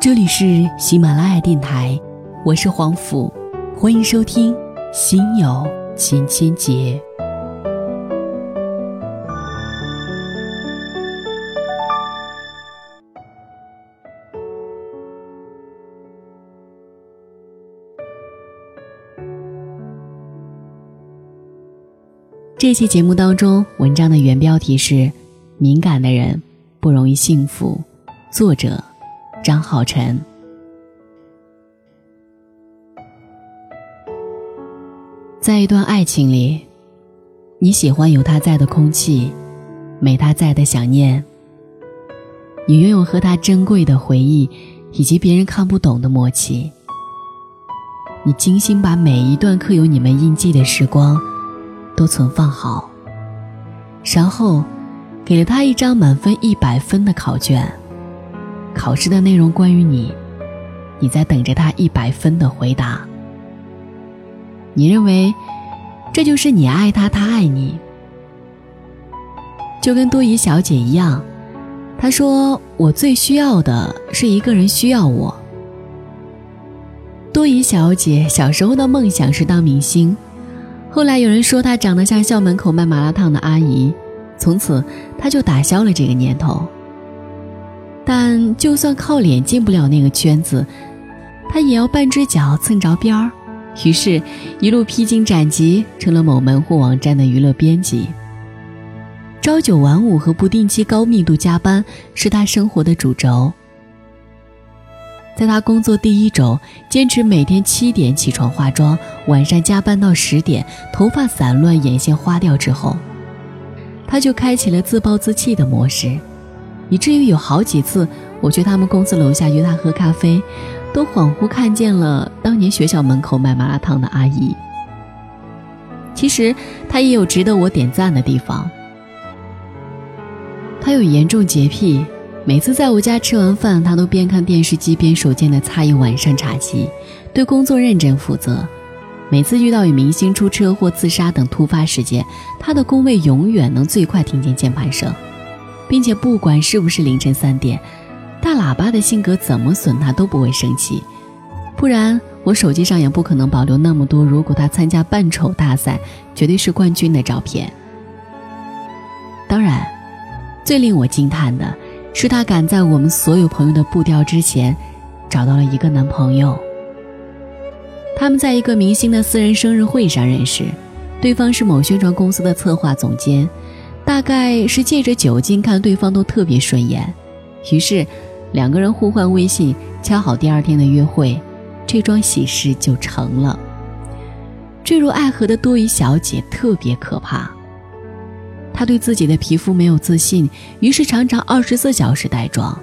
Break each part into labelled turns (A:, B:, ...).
A: 这里是喜马拉雅电台，我是黄甫，欢迎收听《心有千千结》。这期节目当中，文章的原标题是“敏感的人不容易幸福”，作者张浩晨。在一段爱情里，你喜欢有他在的空气，没他在的想念。你拥有和他珍贵的回忆，以及别人看不懂的默契。你精心把每一段刻有你们印记的时光。都存放好，然后给了他一张满分一百分的考卷。考试的内容关于你，你在等着他一百分的回答。你认为这就是你爱他，他爱你，就跟多疑小姐一样。她说：“我最需要的是一个人需要我。”多疑小姐小时候的梦想是当明星。后来有人说她长得像校门口卖麻辣烫的阿姨，从此她就打消了这个念头。但就算靠脸进不了那个圈子，他也要半只脚蹭着边儿。于是，一路披荆斩棘，成了某门户网站的娱乐编辑。朝九晚五和不定期高密度加班是他生活的主轴。在他工作第一周，坚持每天七点起床化妆，晚上加班到十点，头发散乱，眼线花掉之后，他就开启了自暴自弃的模式，以至于有好几次我去他们公司楼下约他喝咖啡，都恍惚看见了当年学校门口卖麻辣烫的阿姨。其实他也有值得我点赞的地方，他有严重洁癖。每次在我家吃完饭，他都边看电视机边手贱的擦一晚上茶几，对工作认真负责。每次遇到与明星出车祸、自杀等突发事件，他的工位永远能最快听见键盘声，并且不管是不是凌晨三点，大喇叭的性格怎么损他都不会生气。不然我手机上也不可能保留那么多，如果他参加扮丑大赛，绝对是冠军的照片。当然，最令我惊叹的。是他赶在我们所有朋友的步调之前，找到了一个男朋友。他们在一个明星的私人生日会上认识，对方是某宣传公司的策划总监，大概是借着酒劲看对方都特别顺眼，于是两个人互换微信，敲好第二天的约会，这桩喜事就成了。坠入爱河的多余小姐特别可怕。她对自己的皮肤没有自信，于是常常二十四小时带妆。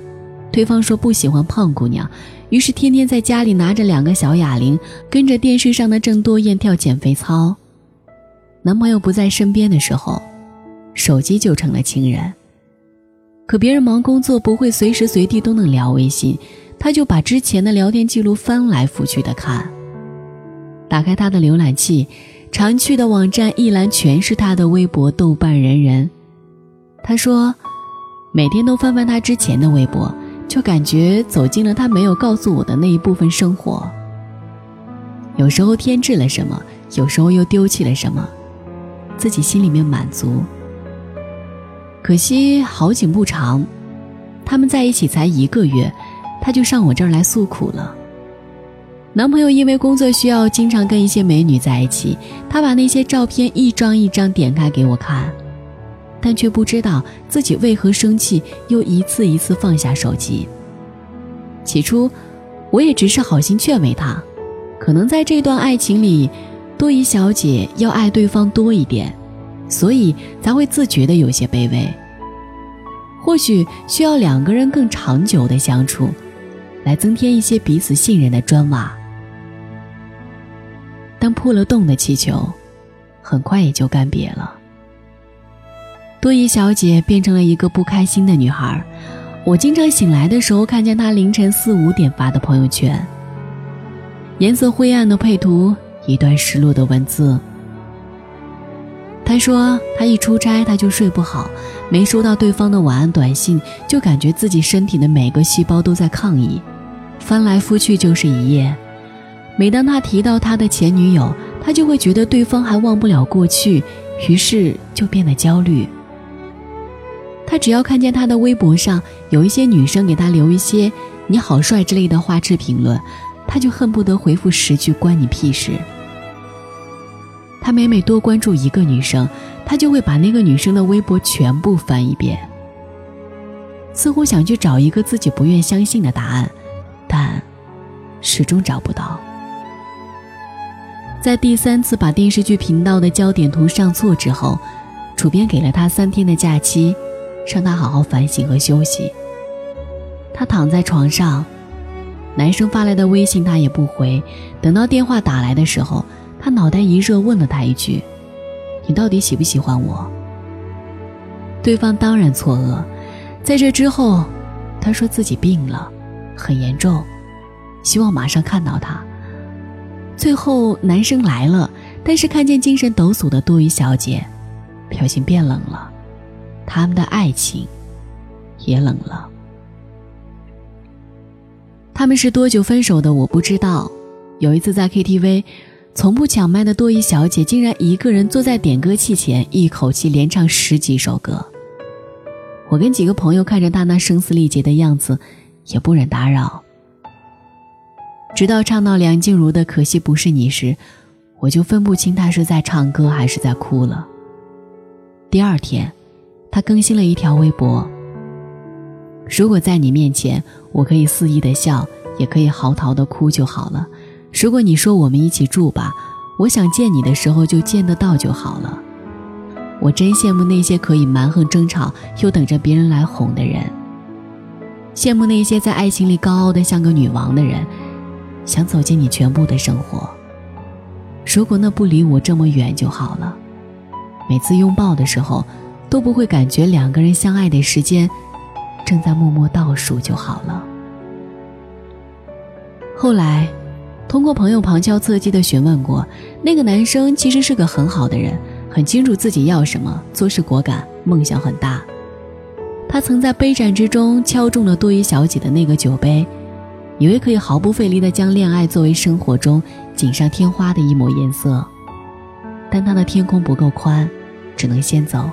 A: 对方说不喜欢胖姑娘，于是天天在家里拿着两个小哑铃，跟着电视上的郑多燕跳减肥操。男朋友不在身边的时候，手机就成了情人。可别人忙工作，不会随时随地都能聊微信，他就把之前的聊天记录翻来覆去的看。打开他的浏览器。常去的网站一栏全是他的微博、豆瓣、人人。他说，每天都翻翻他之前的微博，就感觉走进了他没有告诉我的那一部分生活。有时候添置了什么，有时候又丢弃了什么，自己心里面满足。可惜好景不长，他们在一起才一个月，他就上我这儿来诉苦了。男朋友因为工作需要，经常跟一些美女在一起。他把那些照片一张一张点开给我看，但却不知道自己为何生气，又一次一次放下手机。起初，我也只是好心劝慰他，可能在这段爱情里，多疑小姐要爱对方多一点，所以才会自觉的有些卑微。或许需要两个人更长久的相处，来增添一些彼此信任的砖瓦。但破了洞的气球，很快也就干瘪了。多疑小姐变成了一个不开心的女孩。我经常醒来的时候，看见她凌晨四五点发的朋友圈，颜色灰暗的配图，一段失落的文字。他说，他一出差，他就睡不好，没收到对方的晚安短信，就感觉自己身体的每个细胞都在抗议。翻来覆去就是一夜。每当他提到他的前女友，他就会觉得对方还忘不了过去，于是就变得焦虑。他只要看见他的微博上有一些女生给他留一些“你好帅”之类的花痴评论，他就恨不得回复十句“关你屁事”。他每每多关注一个女生，他就会把那个女生的微博全部翻一遍，似乎想去找一个自己不愿相信的答案，但始终找不到。在第三次把电视剧频道的焦点图上错之后，主编给了他三天的假期，让他好好反省和休息。他躺在床上，男生发来的微信他也不回，等到电话打来的时候，他脑袋一热，问了他一句：“你到底喜不喜欢我？”对方当然错愕。在这之后，他说自己病了，很严重，希望马上看到他。最后，男生来了，但是看见精神抖擞的多余小姐，表情变冷了，他们的爱情也冷了。他们是多久分手的？我不知道。有一次在 KTV，从不抢麦的多鱼小姐竟然一个人坐在点歌器前，一口气连唱十几首歌。我跟几个朋友看着她那声嘶力竭的样子，也不忍打扰。直到唱到梁静茹的《可惜不是你》时，我就分不清她是在唱歌还是在哭了。第二天，她更新了一条微博：“如果在你面前，我可以肆意的笑，也可以嚎啕的哭就好了。如果你说我们一起住吧，我想见你的时候就见得到就好了。我真羡慕那些可以蛮横争吵又等着别人来哄的人，羡慕那些在爱情里高傲的像个女王的人。”想走进你全部的生活。如果那不离我这么远就好了。每次拥抱的时候，都不会感觉两个人相爱的时间正在默默倒数就好了。后来，通过朋友旁敲侧击的询问过，那个男生其实是个很好的人，很清楚自己要什么，做事果敢，梦想很大。他曾在杯战之中敲中了多余小姐的那个酒杯。以为可以毫不费力地将恋爱作为生活中锦上添花的一抹颜色，但他的天空不够宽，只能先走。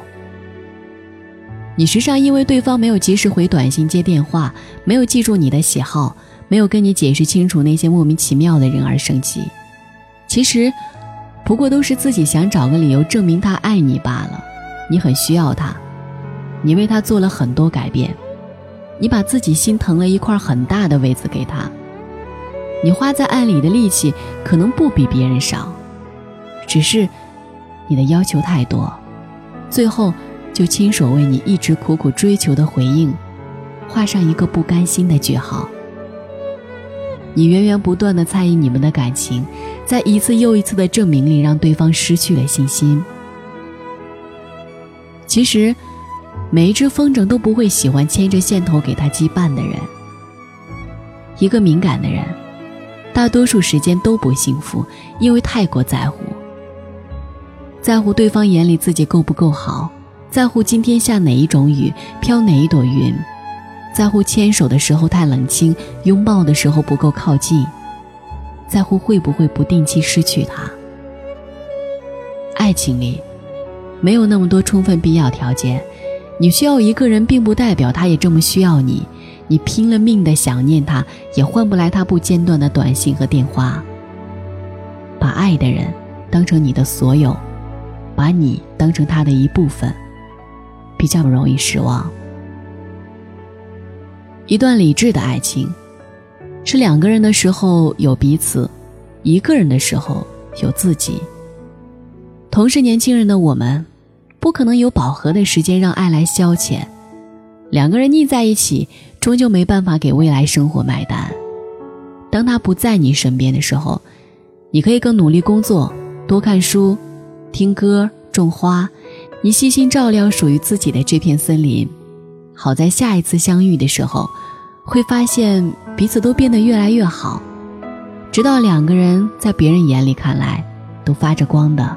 A: 你时常因为对方没有及时回短信、接电话，没有记住你的喜好，没有跟你解释清楚那些莫名其妙的人而生气，其实，不过都是自己想找个理由证明他爱你罢了。你很需要他，你为他做了很多改变。你把自己心疼了一块很大的位子给他，你花在爱里的力气可能不比别人少，只是你的要求太多，最后就亲手为你一直苦苦追求的回应画上一个不甘心的句号。你源源不断的猜疑你们的感情，在一次又一次的证明里让对方失去了信心。其实。每一只风筝都不会喜欢牵着线头给他羁绊的人。一个敏感的人，大多数时间都不幸福，因为太过在乎，在乎对方眼里自己够不够好，在乎今天下哪一种雨，飘哪一朵云，在乎牵手的时候太冷清，拥抱的时候不够靠近，在乎会不会不定期失去他。爱情里，没有那么多充分必要条件。你需要一个人，并不代表他也这么需要你。你拼了命的想念他，也换不来他不间断的短信和电话。把爱的人当成你的所有，把你当成他的一部分，比较容易失望。一段理智的爱情，是两个人的时候有彼此，一个人的时候有自己。同是年轻人的我们。不可能有饱和的时间让爱来消遣，两个人腻在一起，终究没办法给未来生活买单。当他不在你身边的时候，你可以更努力工作，多看书，听歌，种花，你细心照料属于自己的这片森林。好在下一次相遇的时候，会发现彼此都变得越来越好，直到两个人在别人眼里看来都发着光的，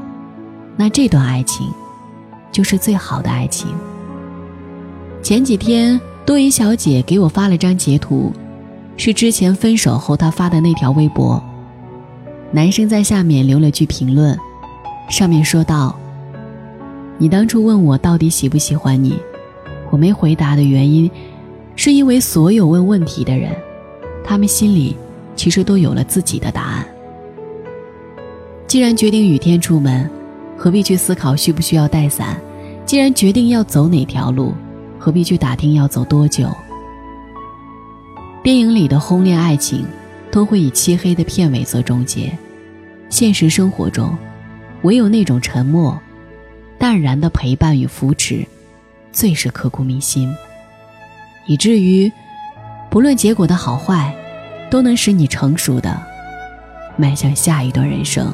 A: 那这段爱情。就是最好的爱情。前几天，多疑小姐给我发了张截图，是之前分手后他发的那条微博。男生在下面留了句评论，上面说道：“你当初问我到底喜不喜欢你，我没回答的原因，是因为所有问问题的人，他们心里其实都有了自己的答案。既然决定雨天出门，何必去思考需不需要带伞？既然决定要走哪条路，何必去打听要走多久？电影里的轰烈爱情。”都会以漆黑的片尾做终结。现实生活中，唯有那种沉默、淡然的陪伴与扶持，最是刻骨铭心。以至于，不论结果的好坏，都能使你成熟的迈向下一段人生。